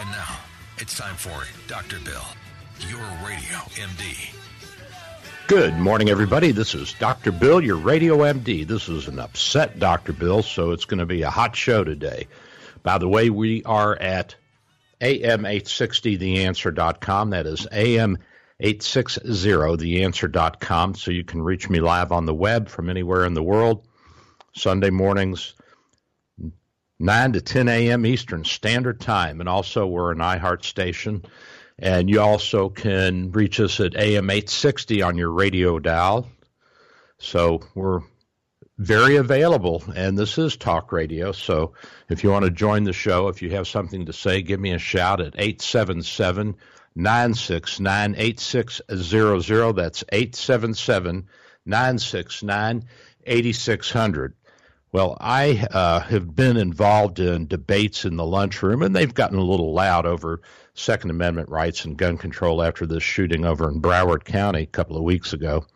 And now, it's time for Dr. Bill, your radio MD. Good morning, everybody. This is Dr. Bill, your radio MD. This is an upset Dr. Bill, so it's going to be a hot show today. By the way, we are at am860theanswer.com. That is am860theanswer.com, so you can reach me live on the web from anywhere in the world. Sunday mornings, 9 to 10 a.m. Eastern Standard Time. And also, we're an iHeart station. And you also can reach us at AM 860 on your radio dial. So we're very available. And this is talk radio. So if you want to join the show, if you have something to say, give me a shout at 877 969 8600. That's 877 969 8600. Well, I uh, have been involved in debates in the lunchroom, and they've gotten a little loud over Second Amendment rights and gun control after this shooting over in Broward County a couple of weeks ago.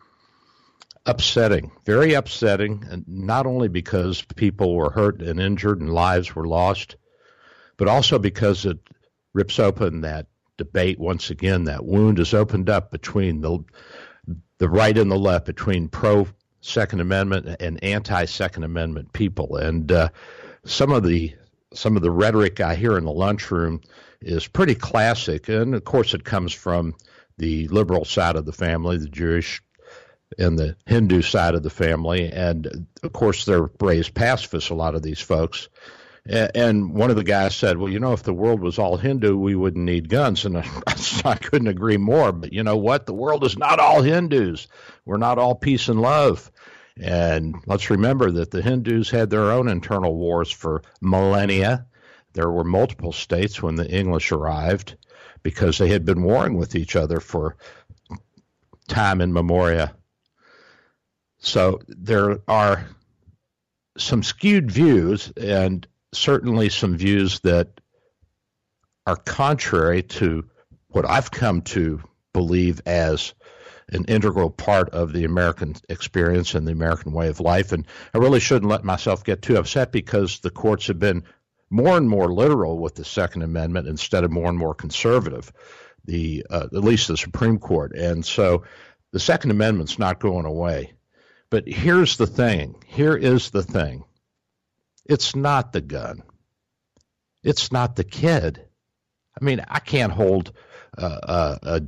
Upsetting, very upsetting, and not only because people were hurt and injured and lives were lost, but also because it rips open that debate once again. That wound is opened up between the the right and the left, between pro Second Amendment and anti Second Amendment people. And uh, some of the some of the rhetoric I hear in the lunchroom is pretty classic, and of course it comes from the liberal side of the family, the Jewish and the Hindu side of the family, and of course they're raised pacifists. A lot of these folks. And one of the guys said, "Well, you know, if the world was all Hindu, we wouldn't need guns." And I couldn't agree more. But you know what? The world is not all Hindus. We're not all peace and love. And let's remember that the Hindus had their own internal wars for millennia. There were multiple states when the English arrived because they had been warring with each other for time in memoria. So there are some skewed views and certainly some views that are contrary to what I've come to believe as an integral part of the American experience and the American way of life. And I really shouldn't let myself get too upset because the courts have been more and more literal with the Second Amendment instead of more and more conservative. The uh, at least the Supreme Court, and so the Second Amendment's not going away. But here's the thing. Here is the thing. It's not the gun. It's not the kid. I mean, I can't hold uh, uh, a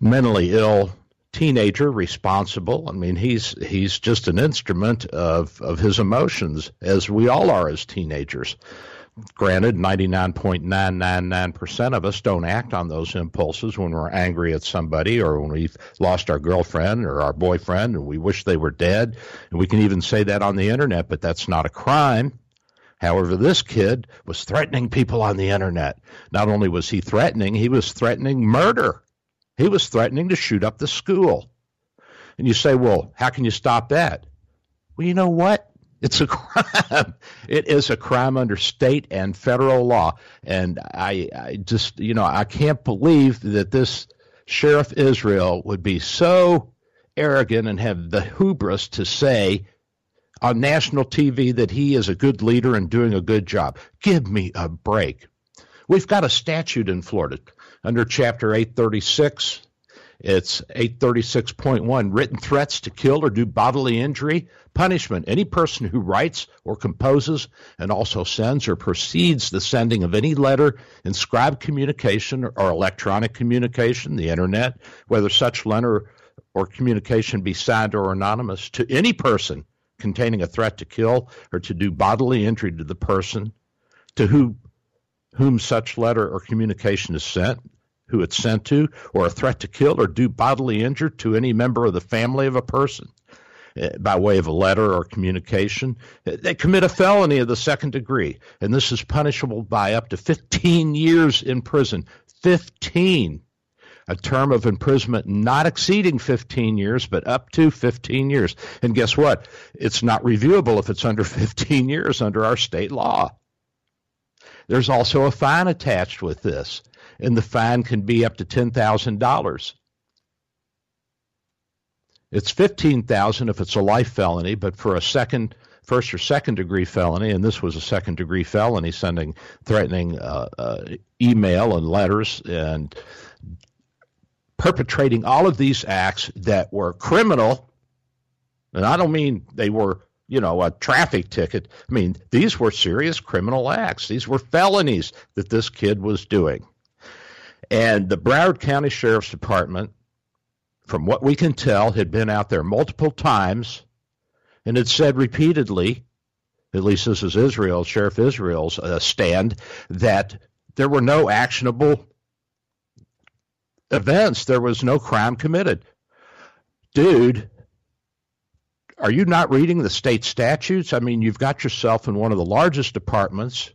mentally ill teenager responsible. I mean, he's he's just an instrument of of his emotions, as we all are as teenagers. Granted, 99.999% of us don't act on those impulses when we're angry at somebody or when we've lost our girlfriend or our boyfriend and we wish they were dead. And we can even say that on the internet, but that's not a crime. However, this kid was threatening people on the internet. Not only was he threatening, he was threatening murder. He was threatening to shoot up the school. And you say, well, how can you stop that? Well, you know what? It's a crime. It is a crime under state and federal law. And I, I just, you know, I can't believe that this Sheriff Israel would be so arrogant and have the hubris to say on national TV that he is a good leader and doing a good job. Give me a break. We've got a statute in Florida under Chapter 836. It's 836.1 written threats to kill or do bodily injury. Punishment any person who writes or composes and also sends or proceeds the sending of any letter, inscribed communication, or electronic communication, the internet, whether such letter or communication be signed or anonymous, to any person containing a threat to kill or to do bodily injury to the person to who, whom such letter or communication is sent, who it's sent to, or a threat to kill or do bodily injury to any member of the family of a person eh, by way of a letter or communication, eh, they commit a felony of the second degree. And this is punishable by up to 15 years in prison. 15 a term of imprisonment not exceeding 15 years, but up to 15 years. And guess what? It's not reviewable if it's under 15 years under our state law. There's also a fine attached with this, and the fine can be up to $10,000. It's 15,000 if it's a life felony, but for a second first or second degree felony, and this was a second degree felony, sending threatening uh, uh, email and letters and perpetrating all of these acts that were criminal. And I don't mean they were, you know, a traffic ticket. I mean, these were serious criminal acts. These were felonies that this kid was doing. And the Broward County Sheriff's Department, from what we can tell, had been out there multiple times and had said repeatedly, at least this is Israel, Sheriff Israel's uh, stand, that there were no actionable events, there was no crime committed. Dude, are you not reading the state statutes? I mean, you've got yourself in one of the largest departments,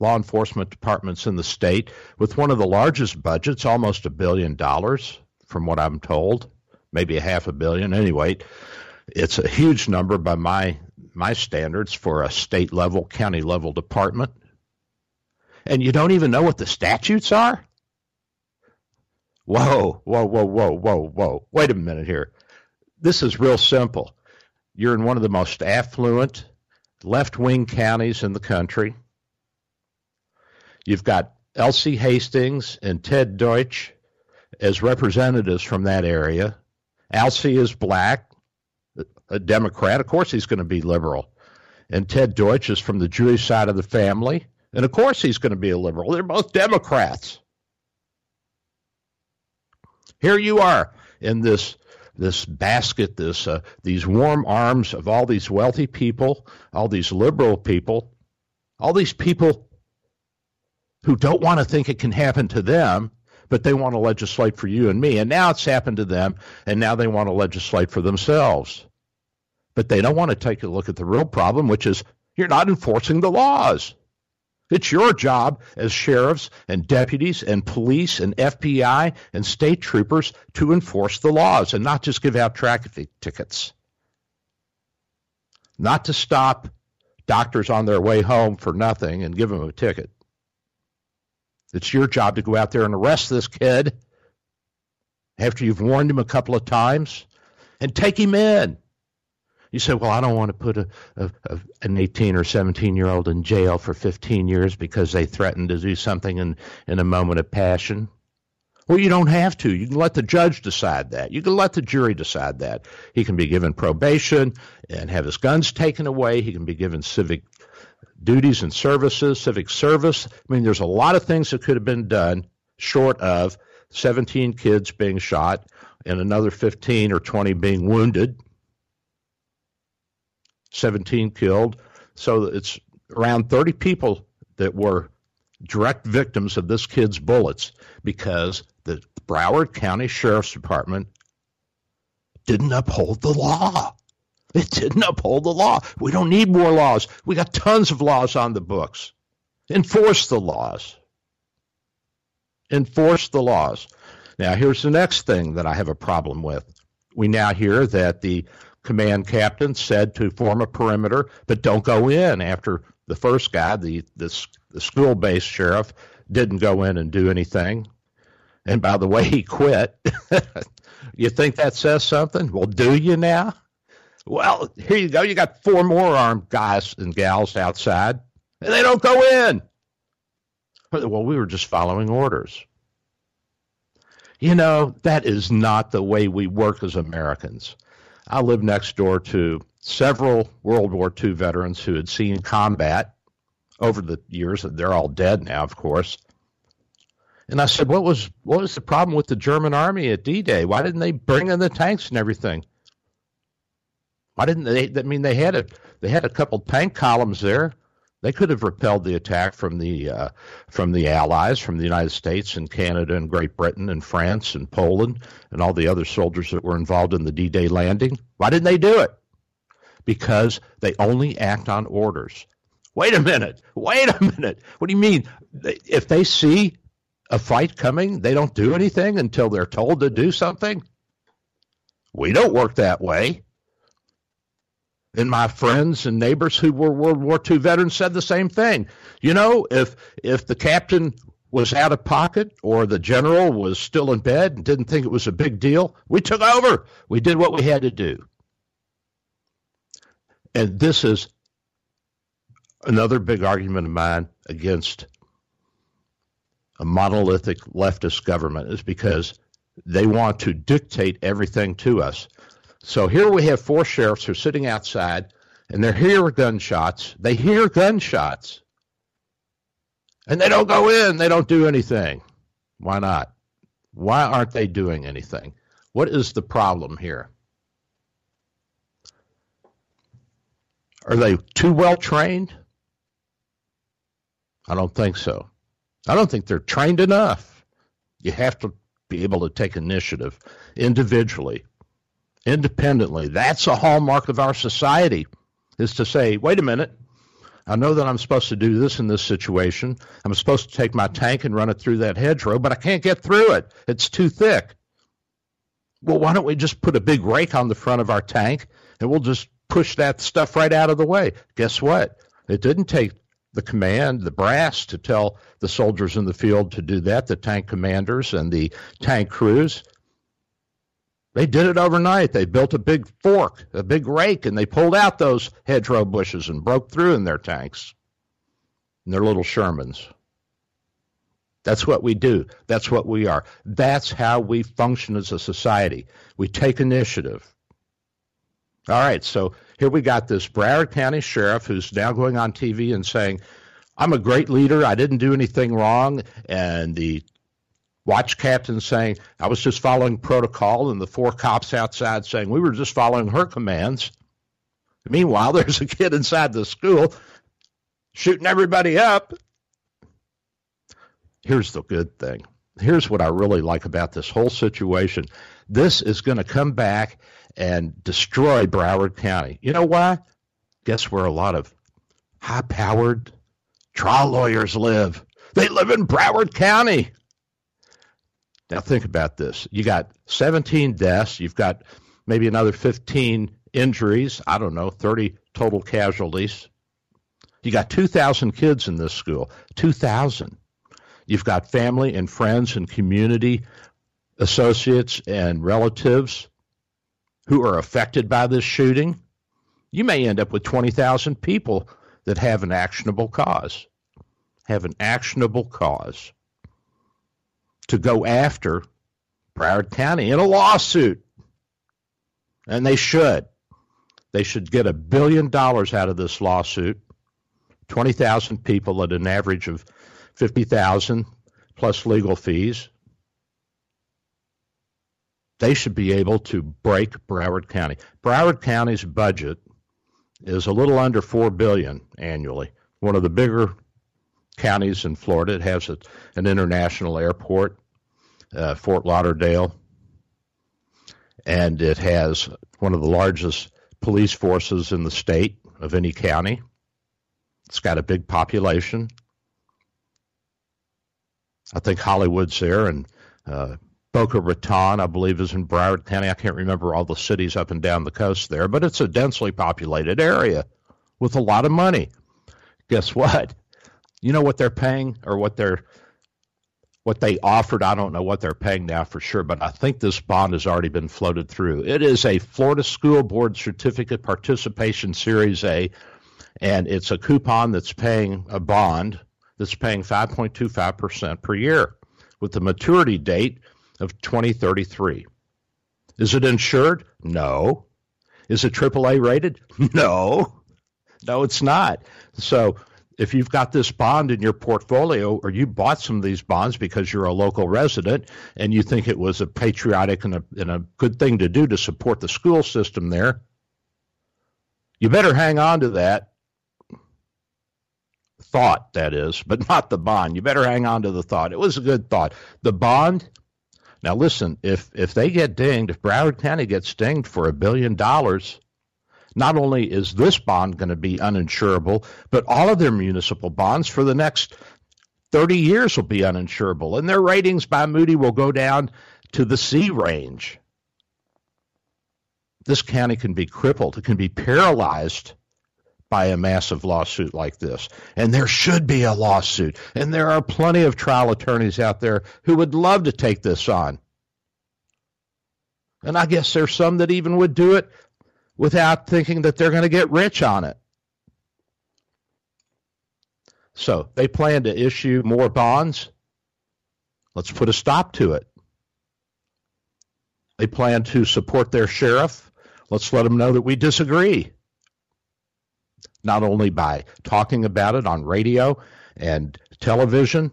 law enforcement departments in the state, with one of the largest budgets, almost a billion dollars, from what I'm told, maybe a half a billion. Anyway, it's a huge number by my my standards for a state level, county level department. And you don't even know what the statutes are? Whoa, whoa, whoa, whoa, whoa, whoa. Wait a minute here. This is real simple. You're in one of the most affluent left wing counties in the country. You've got Alcee Hastings and Ted Deutch as representatives from that area. Alcee is black, a Democrat. Of course, he's going to be liberal. And Ted Deutch is from the Jewish side of the family. And of course, he's going to be a liberal. They're both Democrats. Here you are in this this basket, this uh, these warm arms of all these wealthy people, all these liberal people, all these people who don't want to think it can happen to them, but they want to legislate for you and me. And now it's happened to them, and now they want to legislate for themselves. But they don't want to take a look at the real problem, which is you're not enforcing the laws. It's your job as sheriffs and deputies and police and FBI and state troopers to enforce the laws and not just give out traffic tickets. Not to stop doctors on their way home for nothing and give them a ticket. It's your job to go out there and arrest this kid after you've warned him a couple of times and take him in. You say, well, I don't want to put a, a, a, an 18 or 17 year old in jail for 15 years because they threatened to do something in, in a moment of passion. Well, you don't have to. You can let the judge decide that. You can let the jury decide that. He can be given probation and have his guns taken away. He can be given civic duties and services, civic service. I mean, there's a lot of things that could have been done short of 17 kids being shot and another 15 or 20 being wounded 17 killed. So it's around 30 people that were direct victims of this kid's bullets because the Broward County Sheriff's Department didn't uphold the law. It didn't uphold the law. We don't need more laws. We got tons of laws on the books. Enforce the laws. Enforce the laws. Now, here's the next thing that I have a problem with. We now hear that the command captain said to form a perimeter, but don't go in after the first guy, the, the, the school based sheriff, didn't go in and do anything. And by the way, he quit. you think that says something? Well, do you now? Well, here you go. You got four more armed guys and gals outside, and they don't go in. Well, we were just following orders. You know, that is not the way we work as Americans. I lived next door to several World War II veterans who had seen combat over the years. They're all dead now, of course. And I said, "What was what was the problem with the German army at D-Day? Why didn't they bring in the tanks and everything? Why didn't they? I mean, they had a they had a couple tank columns there. They could have repelled the attack from the uh, from the Allies, from the United States and Canada and Great Britain and France and Poland and all the other soldiers that were involved in the D-Day landing. Why didn't they do it? Because they only act on orders. Wait a minute. Wait a minute. What do you mean? If they see a fight coming, they don't do anything until they're told to do something? We don't work that way. And my friends and neighbors who were World War II veterans said the same thing. You know, if if the captain was out of pocket or the general was still in bed and didn't think it was a big deal, we took over. We did what we had to do. And this is another big argument of mine against a monolithic leftist government is because they want to dictate everything to us. So here we have four sheriffs who are sitting outside and they hear gunshots. They hear gunshots. And they don't go in, they don't do anything. Why not? Why aren't they doing anything? What is the problem here? Are they too well trained? I don't think so. I don't think they're trained enough. You have to be able to take initiative individually, independently. That's a hallmark of our society is to say, wait a minute, I know that I'm supposed to do this in this situation. I'm supposed to take my tank and run it through that hedgerow, but I can't get through it. It's too thick. Well, why don't we just put a big rake on the front of our tank and we'll just push that stuff right out of the way? Guess what? It didn't take the command, the brass, to tell the soldiers in the field to do that, the tank commanders and the tank crews. They did it overnight. They built a big fork, a big rake, and they pulled out those hedgerow bushes and broke through in their tanks, in their little Shermans. That's what we do. That's what we are. That's how we function as a society. We take initiative. All right, so here we got this Broward County sheriff who's now going on TV and saying, I'm a great leader. I didn't do anything wrong. And the watch captain saying, I was just following protocol. And the four cops outside saying, We were just following her commands. Meanwhile, there's a kid inside the school shooting everybody up. Here's the good thing. Here's what I really like about this whole situation. This is going to come back and destroy Broward County. You know why? Guess where a lot of high powered trial lawyers live? They live in Broward County. Now think about this. You got 17 deaths, you've got maybe another 15 injuries, I don't know, 30 total casualties. You got 2,000 kids in this school. 2,000. You've got family and friends and community associates and relatives who are affected by this shooting, you may end up with 20,000 people that have an actionable cause, have an actionable cause to go after Broward County in a lawsuit. And they should. They should get a billion dollars out of this lawsuit. 20,000 people at an average of 50,000 plus legal fees they should be able to break Broward County. Broward County's budget is a little under four billion annually. One of the bigger counties in Florida. It has a, an international airport, uh, Fort Lauderdale, and it has one of the largest police forces in the state of any county. It's got a big population. I think Hollywood's there, and uh, Boca Raton, I believe, is in Broward County. I can't remember all the cities up and down the coast there, but it's a densely populated area with a lot of money. Guess what? You know what they're paying or what they're what they offered. I don't know what they're paying now for sure, but I think this bond has already been floated through. It is a Florida School Board Certificate Participation Series A, and it's a coupon that's paying a bond that's paying 5.25% per year with the maturity date of 2033. Is it insured? No. Is it AAA rated? No. No, it's not. So if you've got this bond in your portfolio or you bought some of these bonds because you're a local resident and you think it was a patriotic and a, and a good thing to do to support the school system there, you better hang on to that thought, that is, but not the bond. You better hang on to the thought. It was a good thought. The bond, now listen, if if they get dinged, if Broward County gets dinged for a billion dollars, not only is this bond going to be uninsurable, but all of their municipal bonds for the next 30 years will be uninsurable. And their ratings by Moody will go down to the C range. This county can be crippled, it can be paralyzed by a massive lawsuit like this. And there should be a lawsuit. And there are plenty of trial attorneys out there who would love to take this on. And I guess there's some that even would do it without thinking that they're going to get rich on it. So they plan to issue more bonds. Let's put a stop to it. They plan to support their sheriff. Let's let them know that we disagree. Not only by talking about it on radio and television,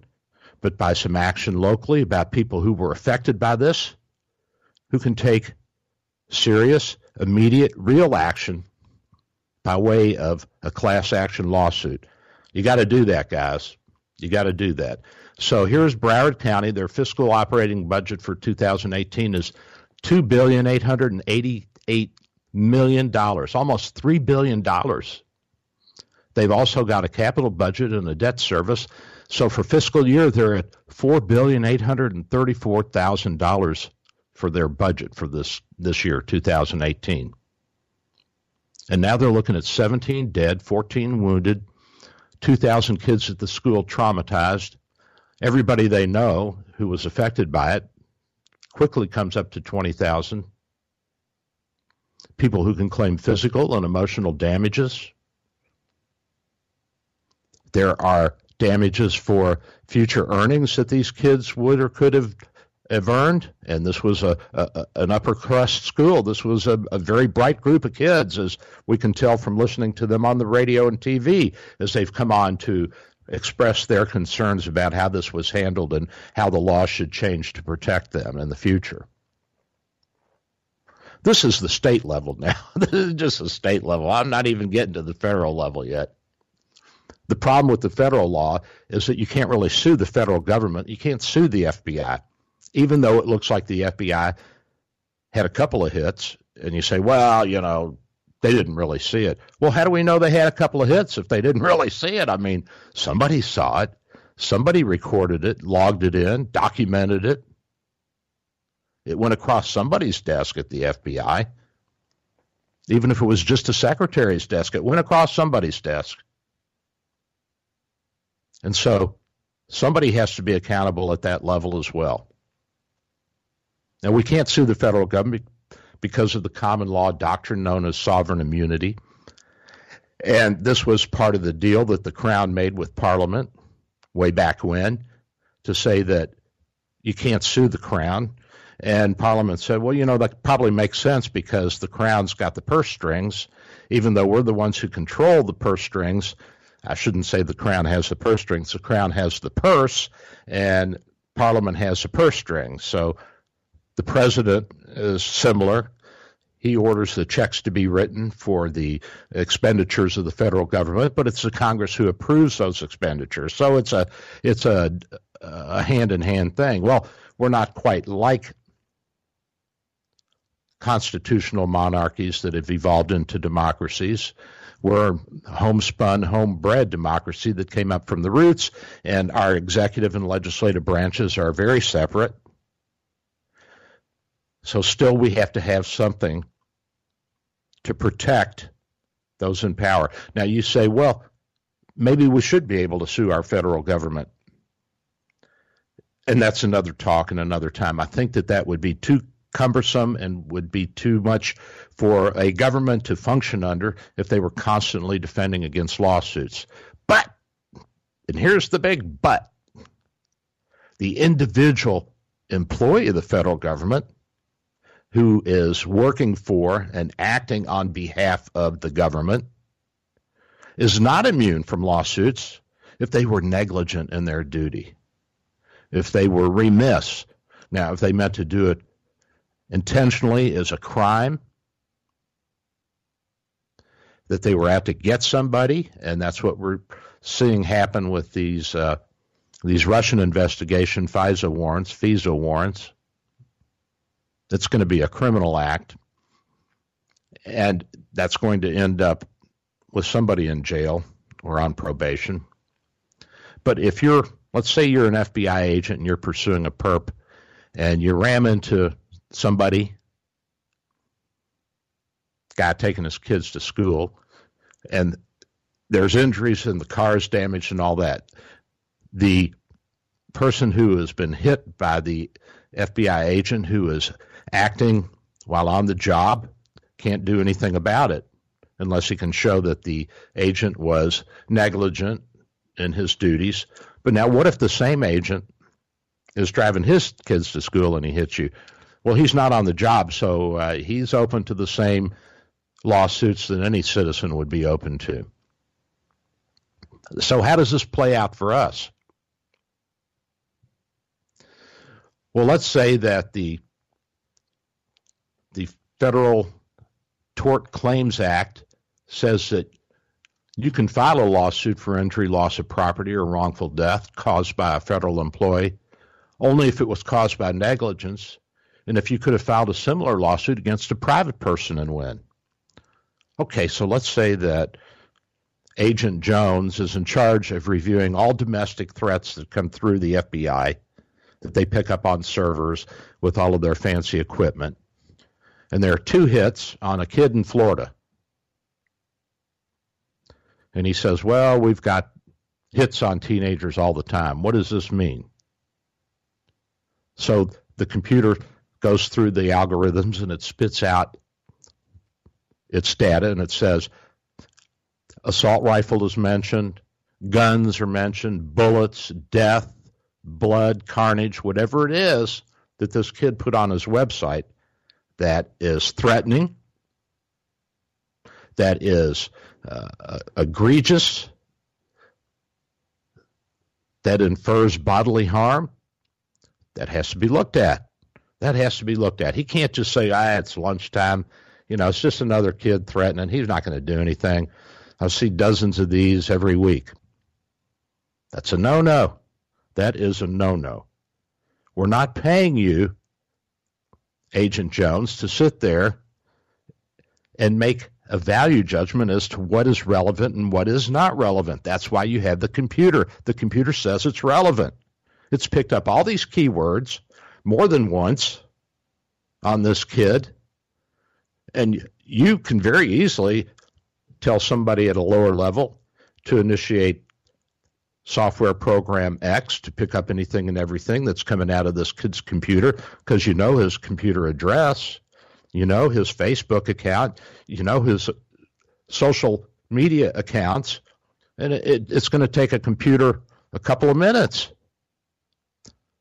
but by some action locally about people who were affected by this, who can take serious immediate, real action by way of a class action lawsuit. You got to do that, guys. You got to do that. So here's Broward County. Their fiscal operating budget for 2018 is two billion eight hundred and eighty-eight million dollars, almost three billion dollars. They've also got a capital budget and a debt service. So for fiscal year, they're at four billion eight hundred and thirty-four thousand dollars for their budget for this this year, 2018. And now they're looking at 17 dead, 14 wounded, 2,000 kids at the school traumatized. Everybody they know who was affected by it quickly comes up to 20,000. People who can claim physical and emotional damages. There are damages for future earnings that these kids would or could have have earned, and this was a, a an upper crust school. This was a, a, very bright group of kids, as we can tell from listening to them on the radio and TV, as they've come on to express their concerns about how this was handled and how the law should change to protect them in the future. This is the state level now. this is just the state level. I'm not even getting to the federal level yet. The problem with the federal law is that you can't really sue the federal government. You can't sue the FBI even though it looks like the FBI had a couple of hits, and you say, well, you know, they didn't really see it. Well, how do we know they had a couple of hits if they didn't really see it? I mean, somebody saw it, somebody recorded it, logged it in, documented it. It went across somebody's desk at the FBI. Even if it was just a secretary's desk, it went across somebody's desk. And so somebody has to be accountable at that level as well. Now, we can't sue the federal government because of the common law doctrine known as sovereign immunity. And this was part of the deal that the Crown made with Parliament way back when to say that you can't sue the Crown. And Parliament said, well, you know, that probably makes sense because the Crown's got the purse strings, even though we're the ones who control the purse strings. I shouldn't say the Crown has the purse strings. The Crown has the purse, and Parliament has the purse strings. So the president is similar. He orders the checks to be written for the expenditures of the federal government, but it's the Congress who approves those expenditures. So it's a it's a a hand in hand thing. Well, we're not quite like constitutional monarchies that have evolved into democracies. We're homespun, homebred democracy that came up from the roots, and our executive and legislative branches are very separate. So still we have to have something to protect those in power. Now you say, well, maybe we should be able to sue our federal government. And that's another talk and another time. I think that that would be too cumbersome and would be too much for a government to function under if they were constantly defending against lawsuits. But, and here's the big but the individual employee of the federal government who is working for and acting on behalf of the government is not immune from lawsuits if they were negligent in their duty, if they were remiss. Now, if they meant to do it intentionally as a crime, that they were out to get somebody, and that's what we're seeing happen with these uh, these Russian investigation FISA warrants, FISA warrants. It's going to be a criminal act, and that's going to end up with somebody in jail or on probation. But if you're, let's say you're an FBI agent and you're pursuing a perp, and you ram into somebody, guy taking his kids to school, and there's injuries and the car is damaged and all that. The person who has been hit by the FBI agent who is acting while on the job can't do anything about it unless he can show that the agent was negligent in his duties. But now, what if the same agent is driving his kids to school and he hits you? Well, he's not on the job, so uh, he's open to the same lawsuits that any citizen would be open to. So, how does this play out for us? Well, let's say that the the Federal Tort Claims Act says that you can file a lawsuit for injury, loss of property, or wrongful death caused by a federal employee only if it was caused by negligence and if you could have filed a similar lawsuit against a private person and win. Okay, so let's say that Agent Jones is in charge of reviewing all domestic threats that come through the FBI that they pick up on servers with all of their fancy equipment. And there are two hits on a kid in Florida. And he says, Well, we've got hits on teenagers all the time. What does this mean? So the computer goes through the algorithms and it spits out its data and it says assault rifle is mentioned, guns are mentioned, bullets, death, blood, carnage, whatever it is that this kid put on his website that is threatening, that is uh, egregious, that infers bodily harm, that has to be looked at. That has to be looked at. He can't just say, ah, it's lunchtime. You know, it's just another kid threatening. He's not going to do anything. I see dozens of these every week. That's a no no. That is a no no. We're not paying you, Agent Jones, to sit there and make a value judgment as to what is relevant and what is not relevant. That's why you have the computer. The computer says it's relevant. It's picked up all these keywords more than once on this kid. And you can very easily tell somebody at a lower level to initiate software program X to pick up anything and everything that's coming out of this kid's computer because you know his computer address, you know his Facebook account, you know his social media accounts, and it, it's going to take a computer a couple of minutes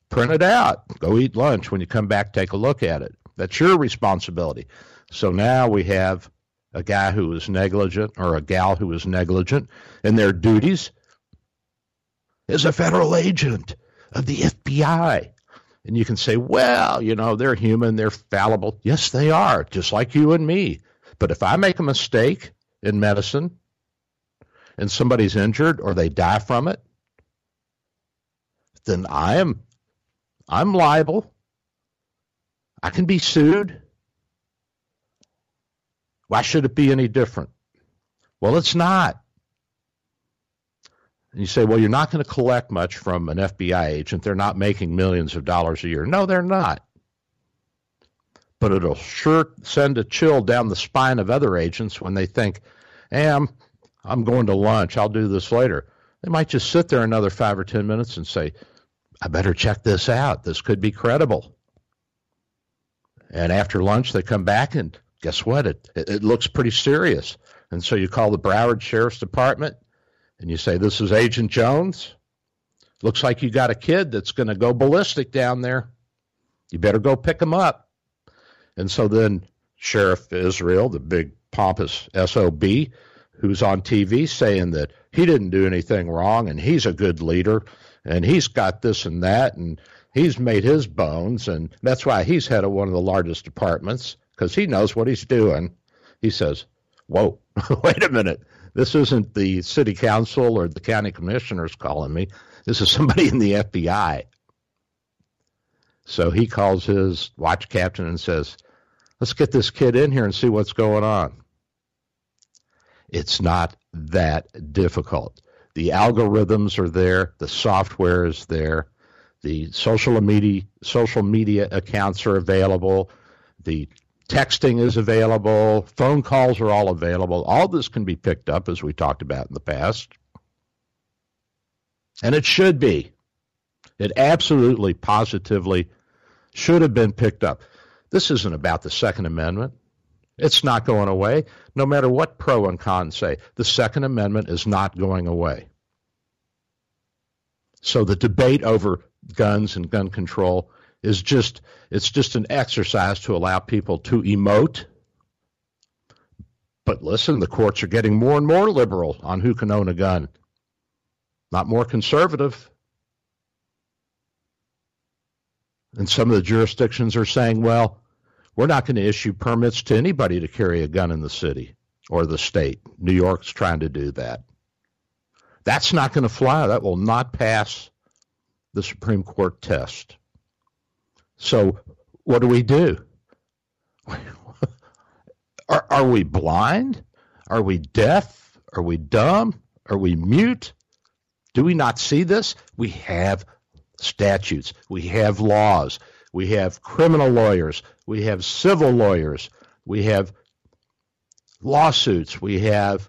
print it out. Go eat lunch. When you come back, take a look at it. That's your responsibility. So now we have a guy who is negligent or a gal who is negligent in their duties as a federal agent of the FBI. And you can say, well, you know, they're human, they're fallible. Yes, they are, just like you and me. But if I make a mistake in medicine and somebody's injured or they die from it, then I am I'm liable. I can be sued. Why should it be any different? Well, it's not. And you say, well, you're not going to collect much from an FBI agent. They're not making millions of dollars a year. No, they're not. But it'll sure send a chill down the spine of other agents when they think, hey, I'm, I'm going to lunch. I'll do this later. They might just sit there another five or 10 minutes and say, I better check this out. This could be credible. And after lunch, they come back and guess what? It, it, it looks pretty serious. And so you call the Broward Sheriff's Department and you say, This is Agent Jones. Looks like you got a kid that's going to go ballistic down there. You better go pick him up. And so then Sheriff Israel, the big pompous SOB, who's on TV saying that he didn't do anything wrong and he's a good leader and he's got this and that and he's made his bones and that's why he's head of one of the largest departments because he knows what he's doing. He says, Whoa, wait a minute. This isn't the city council or the county commissioners calling me. This is somebody in the FBI. So he calls his watch captain and says, Let's get this kid in here and see what's going on. It's not that difficult. The algorithms are there, the software is there, the social media social media accounts are available, the texting is available, phone calls are all available. All this can be picked up as we talked about in the past. And it should be. It absolutely positively should have been picked up. This isn't about the Second Amendment. It's not going away, no matter what pro and con say. The Second Amendment is not going away. So the debate over guns and gun control is just it's just an exercise to allow people to emote. But listen, the courts are getting more and more liberal on who can own a gun. Not more conservative. And some of the jurisdictions are saying, well, we're not going to issue permits to anybody to carry a gun in the city or the state. New York's trying to do that. That's not going to fly. That will not pass the Supreme Court test. So, what do we do? are, are we blind? Are we deaf? Are we dumb? Are we mute? Do we not see this? We have statutes, we have laws, we have criminal lawyers, we have civil lawyers, we have lawsuits, we have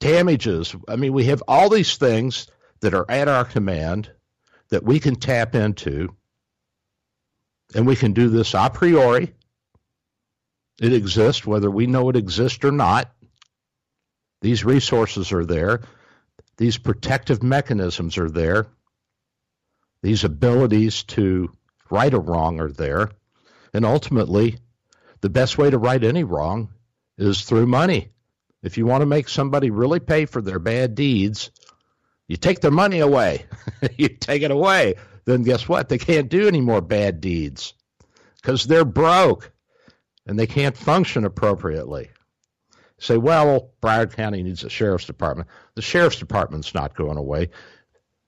damages. I mean, we have all these things that are at our command that we can tap into, and we can do this a priori. It exists, whether we know it exists or not. These resources are there. These protective mechanisms are there. These abilities to right a wrong are there. And ultimately, the best way to right any wrong is through money. If you want to make somebody really pay for their bad deeds, you take their money away. you take it away. Then guess what? They can't do any more bad deeds because they're broke and they can't function appropriately. Say, well, Broward County needs a sheriff's department. The sheriff's department's not going away,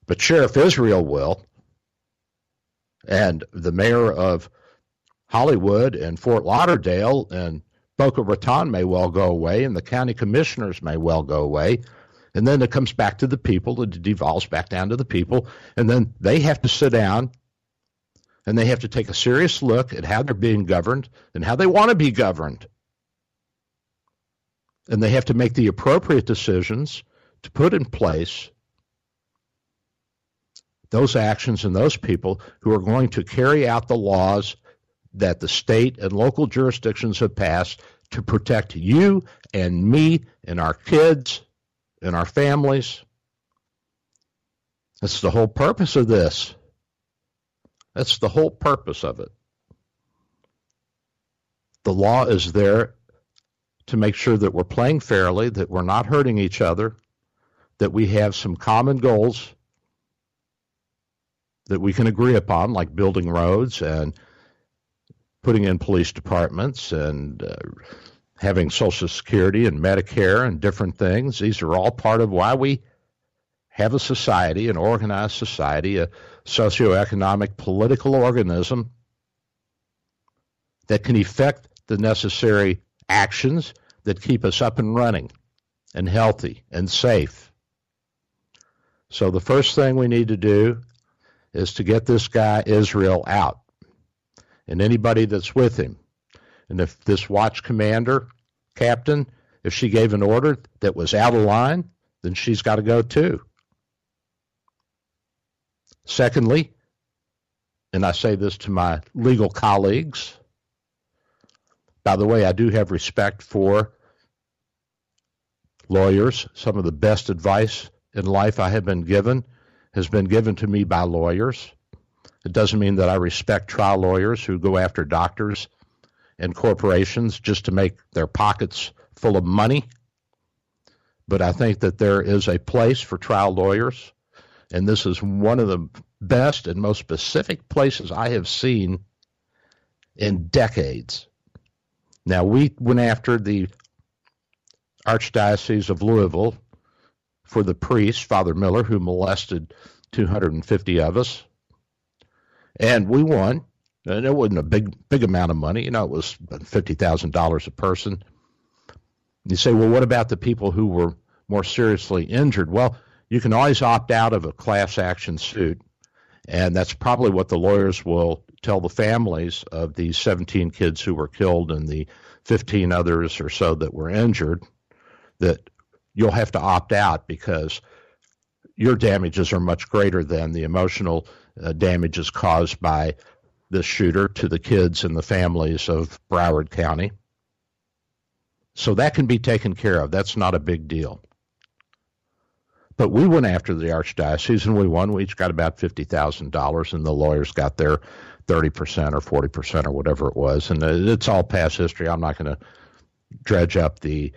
but Sheriff Israel will. And the mayor of Hollywood and Fort Lauderdale and Boca Raton may well go away, and the county commissioners may well go away. And then it comes back to the people, it devolves back down to the people, and then they have to sit down and they have to take a serious look at how they're being governed and how they want to be governed. And they have to make the appropriate decisions to put in place those actions and those people who are going to carry out the laws that the state and local jurisdictions have passed to protect you and me and our kids and our families. That's the whole purpose of this. That's the whole purpose of it. The law is there to make sure that we're playing fairly, that we're not hurting each other, that we have some common goals that we can agree upon, like building roads and putting in police departments and uh, having Social Security and Medicare and different things. These are all part of why we have a society, an organized society, a socioeconomic political organism that can effect the necessary actions that keep us up and running and healthy and safe. So the first thing we need to do is to get this guy Israel out and anybody that's with him. And if this watch commander, captain, if she gave an order that was out of line, then she's got to go too. Secondly, and I say this to my legal colleagues, by the way, I do have respect for lawyers. Some of the best advice in life I have been given has been given to me by lawyers. It doesn't mean that I respect trial lawyers who go after doctors and corporations just to make their pockets full of money. But I think that there is a place for trial lawyers, and this is one of the best and most specific places I have seen in decades. Now, we went after the Archdiocese of Louisville for the priest, Father Miller, who molested 250 of us. And we won. And it wasn't a big big amount of money. You know, it was $50,000 a person. You say, well, what about the people who were more seriously injured? Well, you can always opt out of a class action suit. And that's probably what the lawyers will tell the families of these 17 kids who were killed and the 15 others or so that were injured that you'll have to opt out because your damages are much greater than the emotional uh, damages caused by this shooter to the kids and the families of Broward County. So that can be taken care of. That's not a big deal. But we went after the archdiocese and we won. We each got about $50,000, and the lawyers got their 30% or 40% or whatever it was. And uh, it's all past history. I'm not going to dredge up the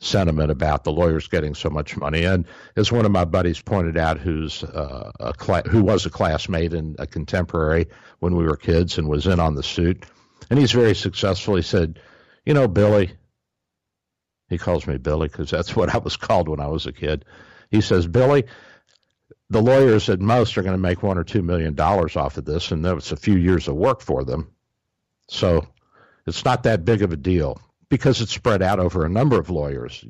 sentiment about the lawyers getting so much money. And as one of my buddies pointed out, who's uh, a cl- who was a classmate and a contemporary when we were kids and was in on the suit, and he's very successful. He said, "You know, Billy." He calls me Billy because that's what I was called when I was a kid. He says, "Billy." The lawyers at most are going to make one or two million dollars off of this, and that's a few years of work for them. So it's not that big of a deal because it's spread out over a number of lawyers.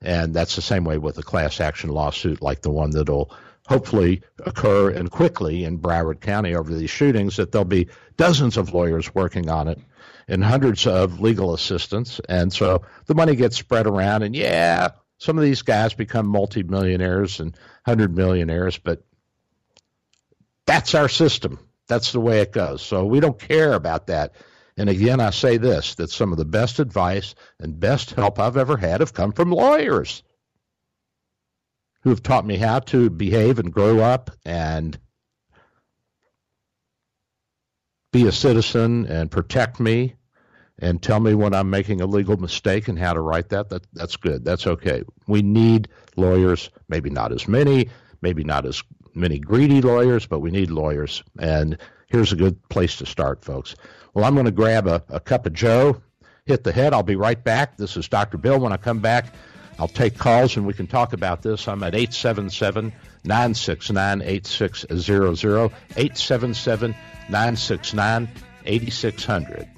And that's the same way with a class action lawsuit like the one that'll hopefully occur and quickly in Broward County over these shootings, that there'll be dozens of lawyers working on it and hundreds of legal assistants. And so the money gets spread around. And yeah, some of these guys become multimillionaires and hundred millionaires, but that's our system. That's the way it goes. So we don't care about that and again, I say this that some of the best advice and best help I've ever had have come from lawyers who have taught me how to behave and grow up and be a citizen and protect me and tell me when I'm making a legal mistake and how to write that. that that's good. That's okay. We need lawyers, maybe not as many, maybe not as many greedy lawyers, but we need lawyers. And here's a good place to start, folks. Well, I'm going to grab a, a cup of Joe, hit the head. I'll be right back. This is Dr. Bill. When I come back, I'll take calls and we can talk about this. I'm at 877 969 8600, 877 969 8600.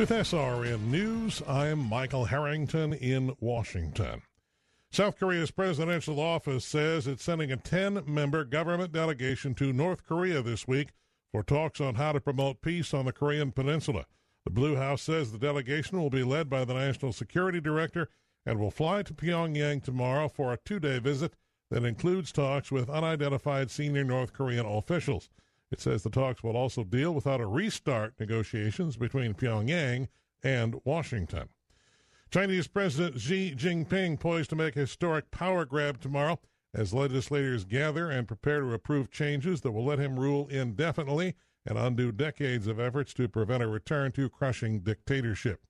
With SRN News, I'm Michael Harrington in Washington. South Korea's presidential office says it's sending a 10 member government delegation to North Korea this week for talks on how to promote peace on the Korean Peninsula. The Blue House says the delegation will be led by the National Security Director and will fly to Pyongyang tomorrow for a two day visit that includes talks with unidentified senior North Korean officials. It says the talks will also deal without a restart negotiations between Pyongyang and Washington. Chinese President Xi Jinping poised to make a historic power grab tomorrow as legislators gather and prepare to approve changes that will let him rule indefinitely and undo decades of efforts to prevent a return to crushing dictatorship.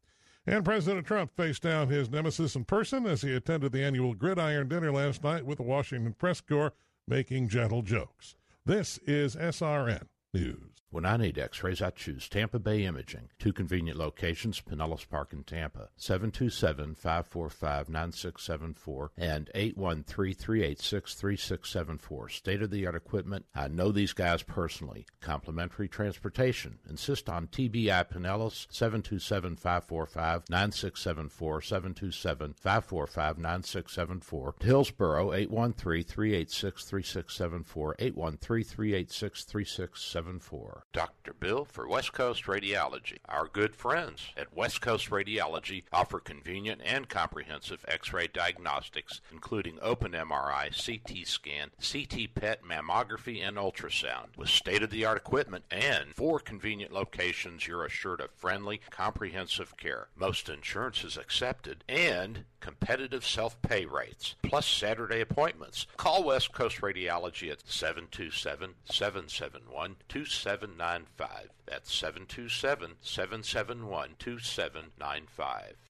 And President Trump faced down his nemesis in person as he attended the annual Gridiron Dinner last night with the Washington Press Corps, making gentle jokes. This is SRN News. When I need x-rays, I choose Tampa Bay Imaging. Two convenient locations, Pinellas Park in Tampa. 727-545-9674 and 813-386-3674. State-of-the-art equipment. I know these guys personally. Complimentary transportation. Insist on TBI Pinellas. 727-545-9674. 727-545-9674. Hillsborough. 813-386-3674. 813-386-3674. 874. Dr. Bill for West Coast Radiology. Our good friends at West Coast Radiology offer convenient and comprehensive x ray diagnostics, including open MRI, CT scan, CT PET, mammography, and ultrasound. With state of the art equipment and four convenient locations, you're assured of friendly, comprehensive care. Most insurance is accepted and competitive self pay rates, plus Saturday appointments. Call West Coast Radiology at 727 771 2795. That's 727 771 2795.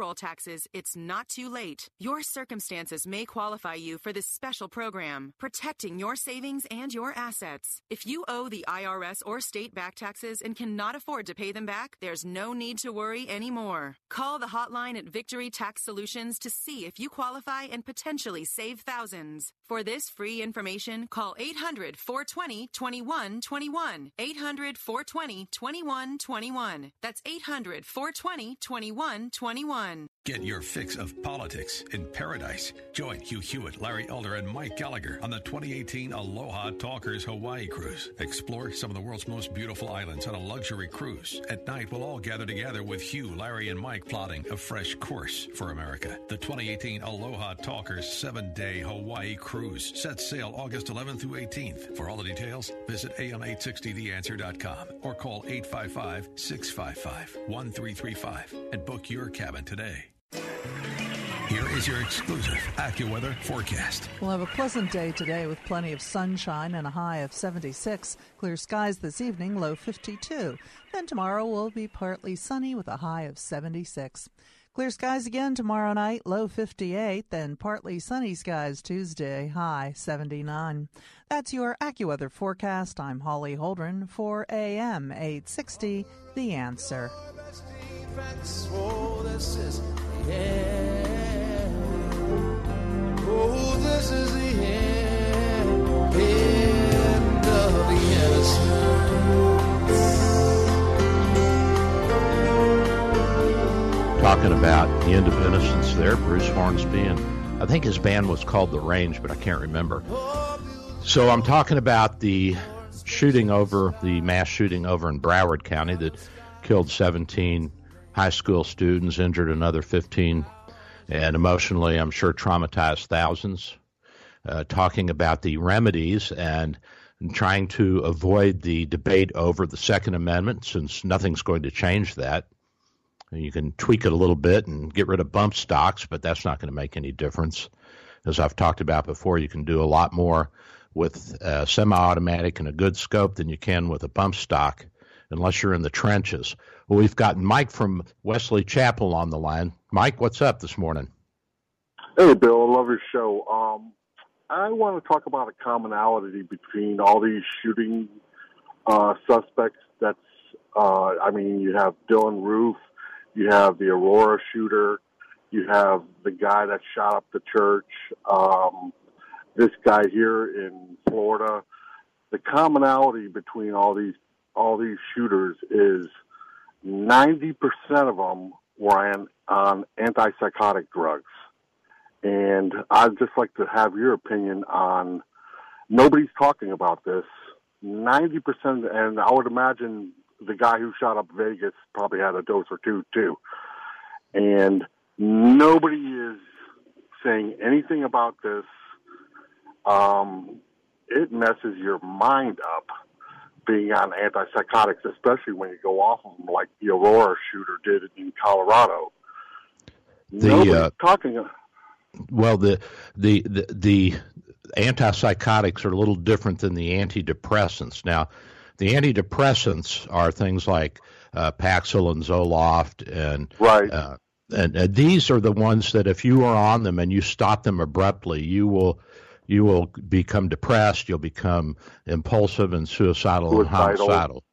payroll taxes, it's not too late. Your circumstances may qualify you for this special program, protecting your savings and your assets. If you owe the IRS or state back taxes and cannot afford to pay them back, there's no need to worry anymore. Call the hotline at Victory Tax Solutions to see if you qualify and potentially save thousands. For this free information, call 800 420 2121. 800 420 2121. That's 800 420 2121 one. Get your fix of politics in paradise. Join Hugh Hewitt, Larry Elder, and Mike Gallagher on the 2018 Aloha Talkers Hawaii Cruise. Explore some of the world's most beautiful islands on a luxury cruise. At night, we'll all gather together with Hugh, Larry, and Mike plotting a fresh course for America. The 2018 Aloha Talkers seven day Hawaii Cruise sets sail August 11th through 18th. For all the details, visit am860theanswer.com or call 855 655 1335 and book your cabin today. Here is your exclusive AccuWeather forecast. We'll have a pleasant day today with plenty of sunshine and a high of 76. Clear skies this evening, low 52. Then tomorrow will be partly sunny with a high of 76. Clear skies again tomorrow night, low 58, then partly sunny skies Tuesday, high 79. That's your AccuWeather forecast. I'm Holly Holdren for AM 860, The Answer. Oh, this is the end. Oh, this is the end. End of the Talking about the end of innocence there, Bruce Hornsby, and I think his band was called The Range, but I can't remember. So I'm talking about the shooting over, the mass shooting over in Broward County that killed 17 high school students, injured another 15, and emotionally, I'm sure, traumatized thousands. Uh, talking about the remedies and trying to avoid the debate over the Second Amendment, since nothing's going to change that. You can tweak it a little bit and get rid of bump stocks, but that's not going to make any difference. As I've talked about before, you can do a lot more with a semi automatic and a good scope than you can with a bump stock, unless you're in the trenches. Well, we've got Mike from Wesley Chapel on the line. Mike, what's up this morning? Hey, Bill. I love your show. Um, I want to talk about a commonality between all these shooting uh, suspects. That's, uh, I mean, you have Dylann Roof, you have the Aurora shooter, you have the guy that shot up the church, um, this guy here in Florida. The commonality between all these all these shooters is 90% of them were on, on antipsychotic drugs. And I'd just like to have your opinion on nobody's talking about this. 90%, and I would imagine the guy who shot up Vegas probably had a dose or two too. And nobody is saying anything about this. Um, it messes your mind up being on antipsychotics, especially when you go off of them like the Aurora shooter did in Colorado. The uh, talking. Well, the, the the the antipsychotics are a little different than the antidepressants. Now, the antidepressants are things like uh, Paxil and Zoloft, and right. Uh, and uh, these are the ones that if you are on them and you stop them abruptly, you will you will become depressed, you'll become impulsive and suicidal, suicidal. and homicidal.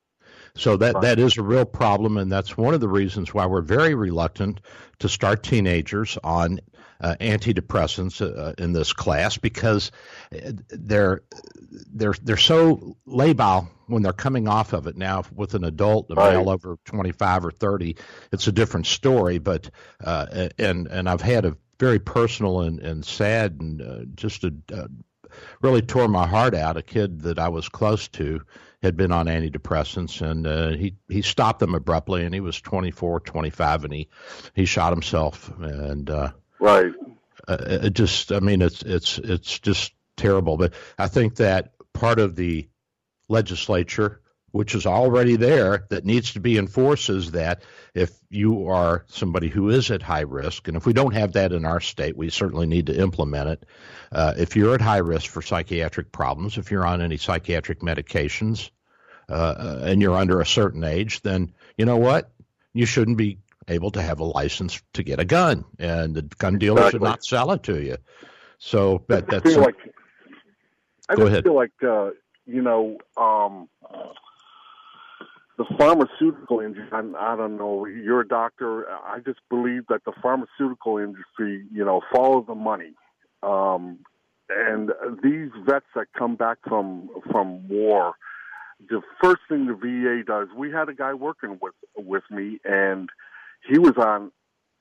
So that right. that is a real problem, and that's one of the reasons why we're very reluctant to start teenagers on uh, antidepressants uh, in this class because they're they're they're so labile when they're coming off of it. Now with an adult, a right. male over twenty five or thirty, it's a different story. But uh, and and I've had a very personal and, and sad and uh, just a, uh, really tore my heart out. A kid that I was close to had been on antidepressants and uh, he he stopped them abruptly and he was 24 25 and he he shot himself. And uh right. uh, it just i mean it's it's it's just terrible. But i think that part of the legislature which is already there that needs to be enforced is that if you are somebody who is at high risk, and if we don't have that in our state, we certainly need to implement it. Uh, if you're at high risk for psychiatric problems, if you're on any psychiatric medications, uh, and you're under a certain age, then you know what? You shouldn't be able to have a license to get a gun, and the gun dealer exactly. should not sell it to you. So that, that's. Feel like, I go ahead. feel like uh, you know. Um, the pharmaceutical industry, I, I don't know, you're a doctor. I just believe that the pharmaceutical industry, you know, follows the money. Um, and these vets that come back from from war, the first thing the VA does, we had a guy working with with me, and he was on,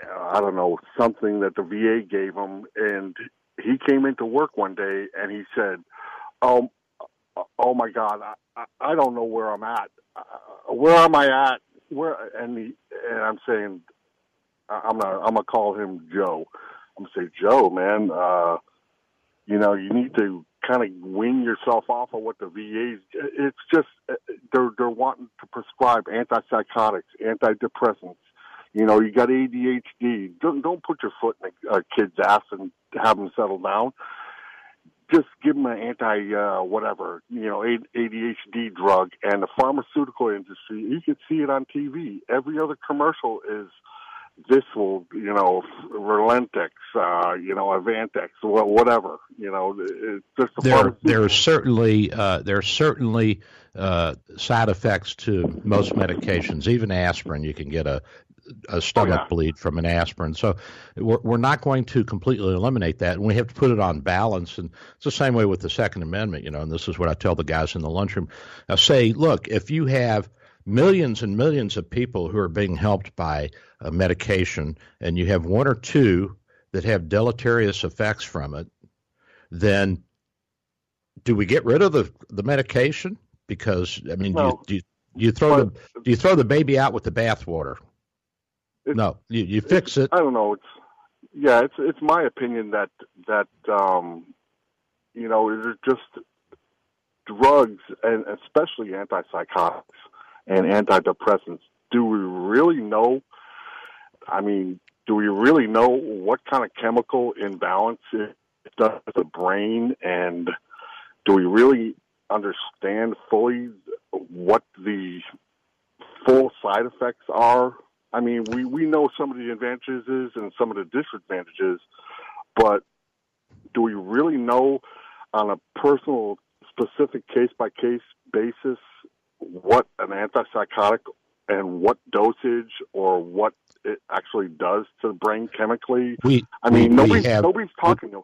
I don't know, something that the VA gave him, and he came into work one day and he said, "Oh, oh my God, I, I don't know where I'm at. Uh, where am I at? Where?" And he, and I'm saying, I'm gonna I'm gonna call him Joe. I'm gonna say, Joe, man, uh, you know, you need to kind of wean yourself off of what the VA's. It's just they're they're wanting to prescribe antipsychotics, antidepressants. You know, you got ADHD. Don't don't put your foot in a, a kid's ass and have them settle down just give them an anti uh, whatever you know ADHD drug. And the pharmaceutical industry, you can see it on TV. Every other commercial is this will you know Relentix, uh, you know Avantex, whatever. You know, it's just the there. There are certainly uh, there are certainly uh, side effects to most medications, even aspirin. You can get a a stomach oh, yeah. bleed from an aspirin. So we're, we're not going to completely eliminate that, and we have to put it on balance. And it's the same way with the Second Amendment, you know. And this is what I tell the guys in the lunchroom. I say, look, if you have millions and millions of people who are being helped by a medication, and you have one or two that have deleterious effects from it, then do we get rid of the the medication? Because I mean, well, do, you, do you, throw the do you throw the baby out with the bathwater? no, you, you fix it. I don't know. It's yeah. It's it's my opinion that that um, you know it's just drugs and especially antipsychotics and antidepressants. Do we really know? I mean, do we really know what kind of chemical imbalance it does to the brain, and do we really understand fully what the full side effects are? I mean, we, we know some of the advantages and some of the disadvantages, but do we really know on a personal, specific case by case basis what an antipsychotic and what dosage or what it actually does to the brain chemically? We, I mean, we, nobody's, we have, nobody's talking. We,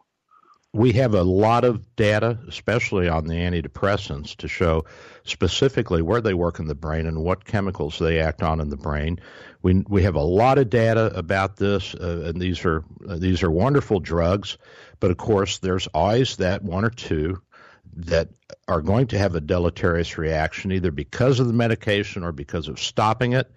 we have a lot of data, especially on the antidepressants, to show specifically where they work in the brain and what chemicals they act on in the brain. We we have a lot of data about this, uh, and these are uh, these are wonderful drugs. But of course, there's always that one or two that are going to have a deleterious reaction, either because of the medication or because of stopping it.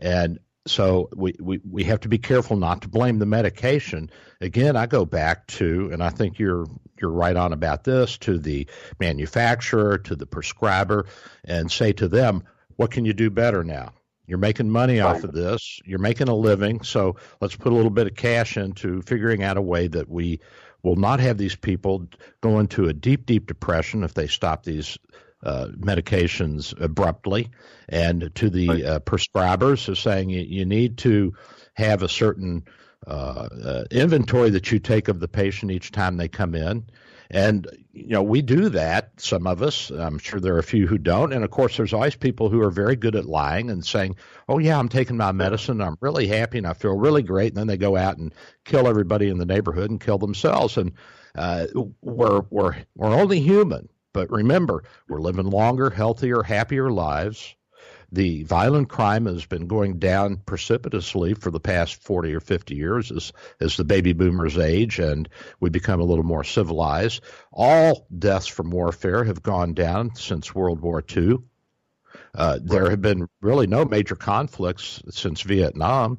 And so we, we, we have to be careful not to blame the medication. Again, I go back to, and I think you're you're right on about this, to the manufacturer, to the prescriber, and say to them, what can you do better now? You're making money off of this. You're making a living. So let's put a little bit of cash into figuring out a way that we will not have these people go into a deep, deep depression if they stop these uh, medications abruptly, and to the uh, prescribers of saying you, you, need to have a certain uh, uh, inventory that you take of the patient each time they come in. And, you know, we do that, some of us. I'm sure there are a few who don't. And of course, there's always people who are very good at lying and saying, oh, yeah, I'm taking my medicine. I'm really happy and I feel really great. And then they go out and kill everybody in the neighborhood and kill themselves. And uh, we're, we're, we're only human. But remember, we're living longer, healthier, happier lives the violent crime has been going down precipitously for the past 40 or 50 years as, as the baby boomers age and we become a little more civilized. All deaths from warfare have gone down since World War II. Uh, there have been really no major conflicts since Vietnam.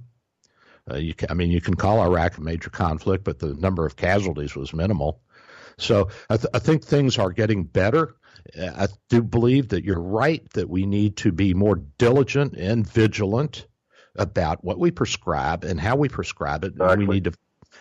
Uh, you can, I mean, you can call Iraq a major conflict, but the number of casualties was minimal. So I, th- I think things are getting better. I do believe that you're right that we need to be more diligent and vigilant about what we prescribe and how we prescribe it. Exactly. We need to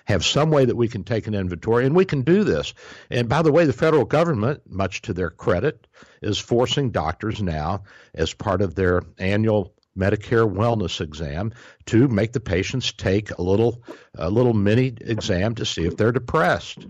have some way that we can take an inventory, and we can do this. And by the way, the federal government, much to their credit, is forcing doctors now, as part of their annual Medicare wellness exam, to make the patients take a little a little mini exam to see if they're depressed,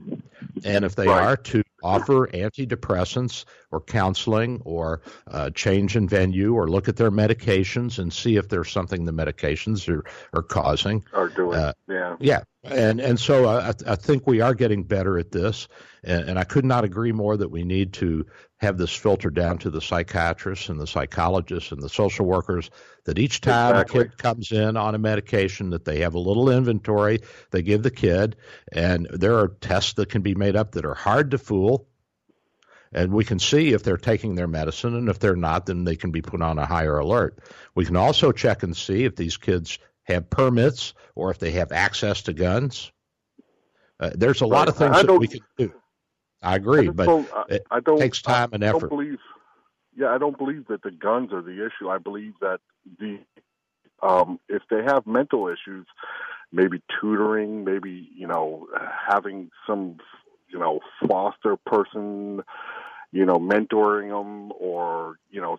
and if they right. are, to offer antidepressants or counseling or uh, change in venue or look at their medications and see if there's something the medications are, are causing. Are doing, uh, yeah. Yeah. And, and so I, I think we are getting better at this. And, and I could not agree more that we need to have this filtered down to the psychiatrists and the psychologists and the social workers that each time exactly. a kid comes in on a medication that they have a little inventory they give the kid and there are tests that can be made up that are hard to fool and we can see if they're taking their medicine and if they're not then they can be put on a higher alert we can also check and see if these kids have permits or if they have access to guns uh, there's a lot of things that we can do I agree, I but it I don't, takes time and effort. Believe, yeah, I don't believe that the guns are the issue. I believe that the um, if they have mental issues, maybe tutoring, maybe you know having some you know foster person, you know mentoring them, or you know.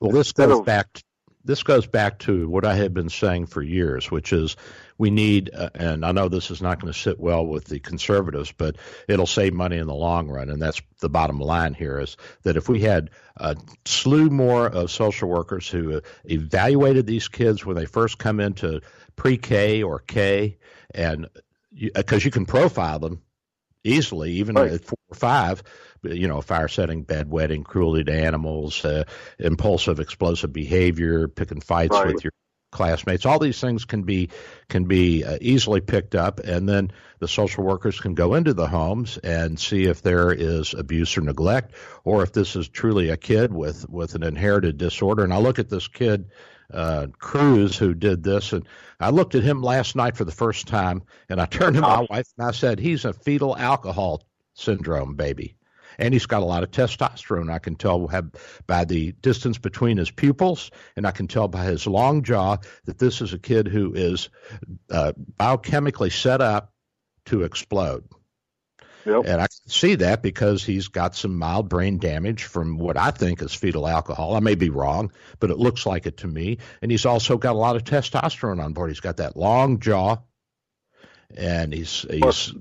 Well, this goes of, back this goes back to what I have been saying for years, which is we need, uh, and I know this is not going to sit well with the conservatives, but it'll save money in the long run. And that's the bottom line here is that if we had a slew more of social workers who evaluated these kids when they first come into pre K or K, and because you, you, can profile them easily, even right. at four or five, you know, fire setting, bedwetting, cruelty to animals, uh, impulsive, explosive behavior, picking fights right. with your classmates. All these things can be can be uh, easily picked up, and then the social workers can go into the homes and see if there is abuse or neglect, or if this is truly a kid with with an inherited disorder. And I look at this kid. Uh, Cruz, who did this, and I looked at him last night for the first time, and I turned to my wife and I said, "He's a fetal alcohol syndrome baby." And he's got a lot of testosterone. I can tell by the distance between his pupils, and I can tell by his long jaw that this is a kid who is uh, biochemically set up to explode. Yep. And I can see that because he's got some mild brain damage from what I think is fetal alcohol. I may be wrong, but it looks like it to me. And he's also got a lot of testosterone on board. He's got that long jaw, and he's he's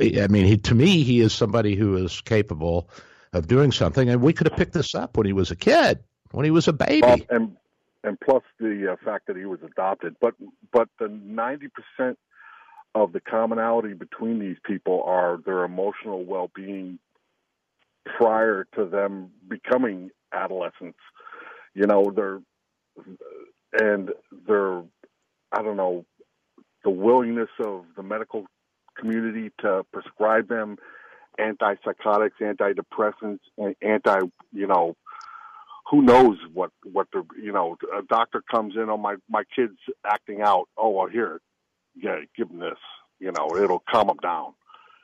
I mean, he, to me, he is somebody who is capable of doing something, and we could have picked this up when he was a kid, when he was a baby. And and plus the uh, fact that he was adopted, but but the ninety percent of the commonality between these people are their emotional well-being prior to them becoming adolescents. You know, they're and they're I don't know the willingness of the medical community to prescribe them antipsychotics, antidepressants, anti, you know, who knows what what the you know a doctor comes in oh my my kid's acting out oh well here yeah give him this you know it'll calm him down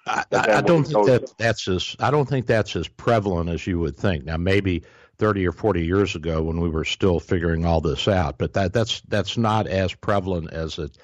I, I don't think that that's as I don't think that's as prevalent as you would think. Now, maybe thirty or forty years ago, when we were still figuring all this out, but that that's that's not as prevalent as it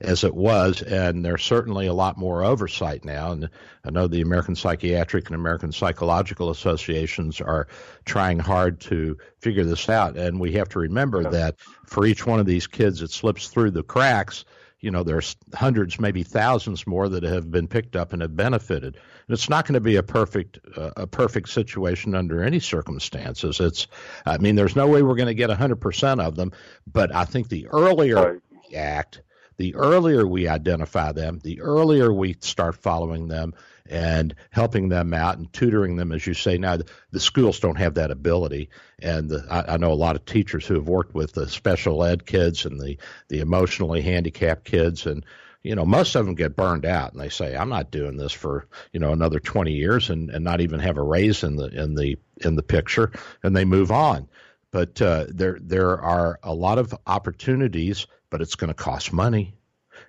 as it was, and there's certainly a lot more oversight now. And I know the American Psychiatric and American Psychological Associations are trying hard to figure this out. And we have to remember that for each one of these kids that slips through the cracks, you know, there's hundreds, maybe thousands more that have been picked up and have benefited. And it's not going to be a perfect uh, a perfect situation under any circumstances. It's, I mean, there's no way we're going to get 100% of them. But I think the earlier right. act, the earlier we identify them, the earlier we start following them, and helping them out and tutoring them, as you say. Now, the schools don't have that ability, and the, I, I, know a lot of teachers who have worked with the special ed kids and the the emotionally handicapped kids, and you know most of them get burned out, and they say, "I'm not doing this for you know another 20 years," and, and not even have a raise in the in the in the picture, and they move on. But uh, there there are a lot of opportunities, but it's going to cost money.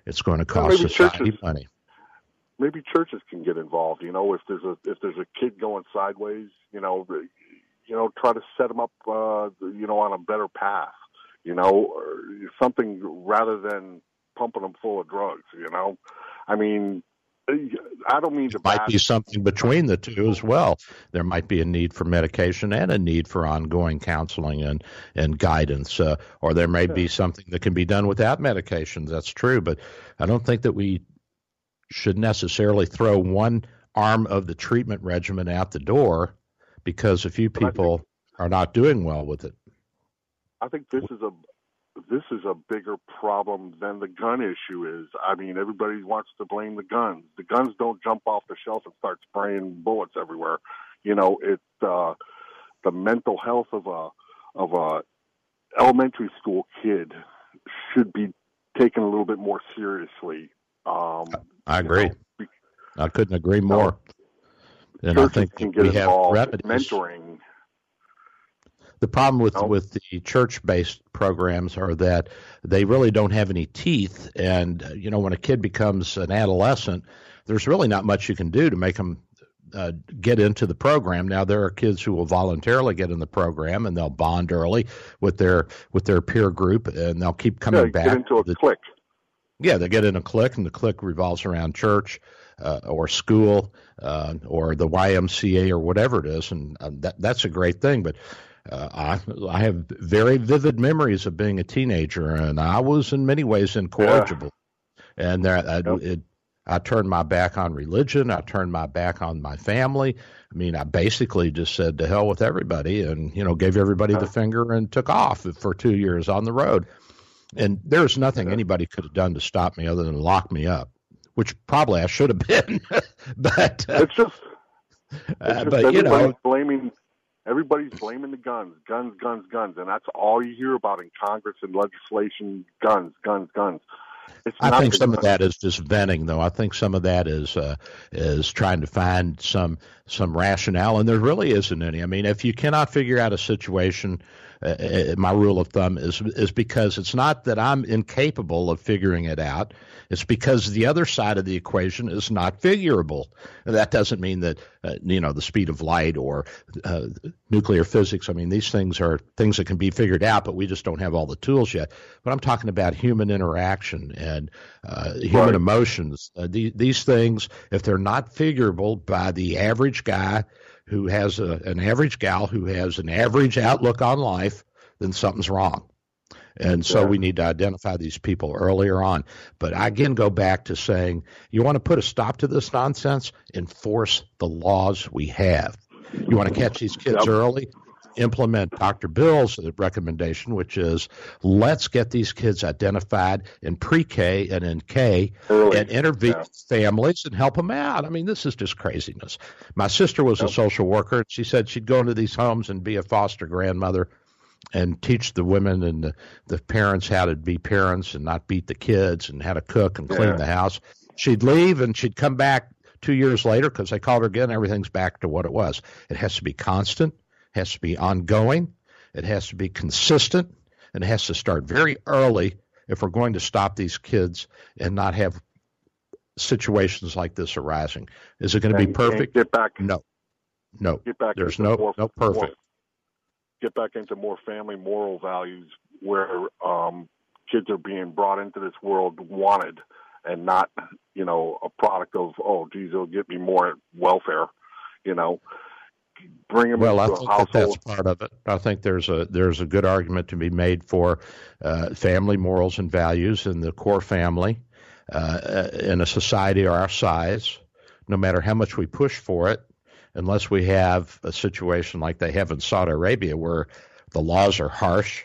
It's going to cost well, society churches, money maybe churches can get involved. You know, if there's a if there's a kid going sideways, you know, you know, try to set them up, uh, you know, on a better path. You know, or something rather than pumping them full of drugs. You know, I mean, I don't mean to. It might be something between the two as well. There might be a need for medication and a need for ongoing counseling and and guidance, uh, or there may be something that can be done without medications. That's true, but I don't think that we should necessarily throw one arm of the treatment regimen out the door because a few people are not doing well with it. I think this is a this is a bigger problem than the gun issue is. I mean, everybody wants to blame the guns. The guns don't jump off the shelf and start spraying bullets everywhere. You know, it's uh, the mental health of a of a elementary school kid should be taken a little bit more seriously. Um, I agree. Know, I couldn't agree more. and I think can get we have remedies. mentoring. The problem with with the church based programs are that they really don't have any teeth, and you know when a kid becomes an adolescent, there's really not much you can do to make them uh, get into the program. Now there are kids who will voluntarily get in the program and they'll bond early with their with their peer group, and they'll keep coming yeah, back. Get into a the, clique. Yeah, they get in a clique, and the clique revolves around church uh, or school uh, or the YMCA or whatever it is, and uh, that that's a great thing. But uh, I I have very vivid memories of being a teenager, and I was in many ways incorrigible, yeah. and that I, it, I turned my back on religion. I turned my back on my family. I mean, I basically just said to hell with everybody, and you know, gave everybody the finger and took off for two years on the road. And there's nothing anybody could have done to stop me other than lock me up, which probably I should have been. but uh, it's just, it's uh, just but you know, blaming everybody's blaming the guns, guns, guns, guns, and that's all you hear about in Congress and legislation: guns, guns, guns. I think some of that is just venting, though. I think some of that is uh, is trying to find some some rationale, and there really isn't any. I mean, if you cannot figure out a situation uh, uh, my rule of thumb is is because it's not that I'm incapable of figuring it out. It's because the other side of the equation is not figurable. That doesn't mean that uh, you know the speed of light or uh, nuclear physics. I mean, these things are things that can be figured out, but we just don't have all the tools yet. But I'm talking about human interaction and uh, human right. emotions. Uh, the, these things, if they're not figurable by the average guy who has a, an average gal who has an average outlook on life, then something's wrong. And so we need to identify these people earlier on. But I again go back to saying you want to put a stop to this nonsense, enforce the laws we have. You want to catch these kids yep. early, implement Dr. Bill's recommendation, which is let's get these kids identified in pre-K and in K Early. and intervene yeah. families and help them out. I mean, this is just craziness. My sister was a social worker. and She said she'd go into these homes and be a foster grandmother and teach the women and the, the parents how to be parents and not beat the kids and how to cook and clean yeah. the house. She'd leave and she'd come back two years later because they called her again. Everything's back to what it was. It has to be constant has to be ongoing, it has to be consistent, and it has to start very early if we're going to stop these kids and not have situations like this arising. Is it going to be perfect? Get back. No, no. Get back. There's no more, no perfect. More, get back into more family moral values where um, kids are being brought into this world wanted and not, you know, a product of oh, geez, it'll get me more welfare. You know, bring them well, I think that that's part of it. I think there's a there's a good argument to be made for uh, family morals and values in the core family uh, in a society our size. No matter how much we push for it, unless we have a situation like they have in Saudi Arabia, where the laws are harsh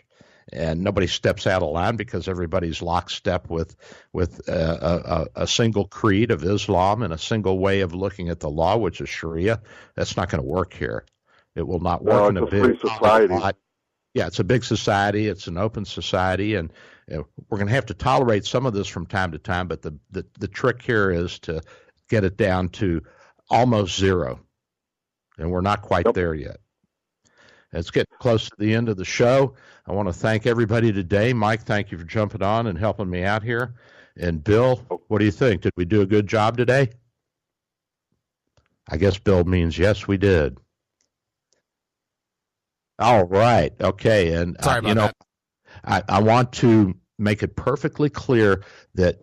and nobody steps out of line because everybody's lockstep with with uh, a, a, single creed of Islam and a single way of looking at the law, which is Sharia. That's not going to work here. It will not work no, in a big society. Yeah, it's a big society. It's an open society, and you know, we're going to have to tolerate some of this from time to time. But the, the the trick here is to get it down to almost zero, and we're not quite yep. there yet. It's getting close to the end of the show. I want to thank everybody today. Mike, thank you for jumping on and helping me out here. And Bill, what do you think? Did we do a good job today? I guess Bill means yes, we did. All right. Okay. And Sorry uh, you know, I, I want to make it perfectly clear that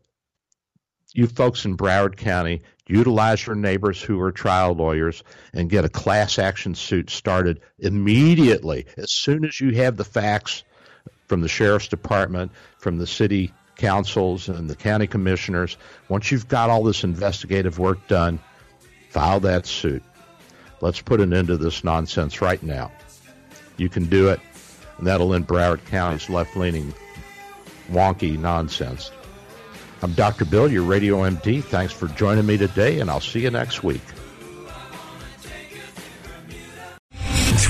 you folks in Broward County utilize your neighbors who are trial lawyers and get a class action suit started immediately as soon as you have the facts from the sheriff's department, from the city councils and the county commissioners. Once you've got all this investigative work done, file that suit. Let's put an end to this nonsense right now. You can do it, and that'll end Broward County's left leaning, wonky nonsense. I'm Dr. Bill, your radio MD. Thanks for joining me today, and I'll see you next week.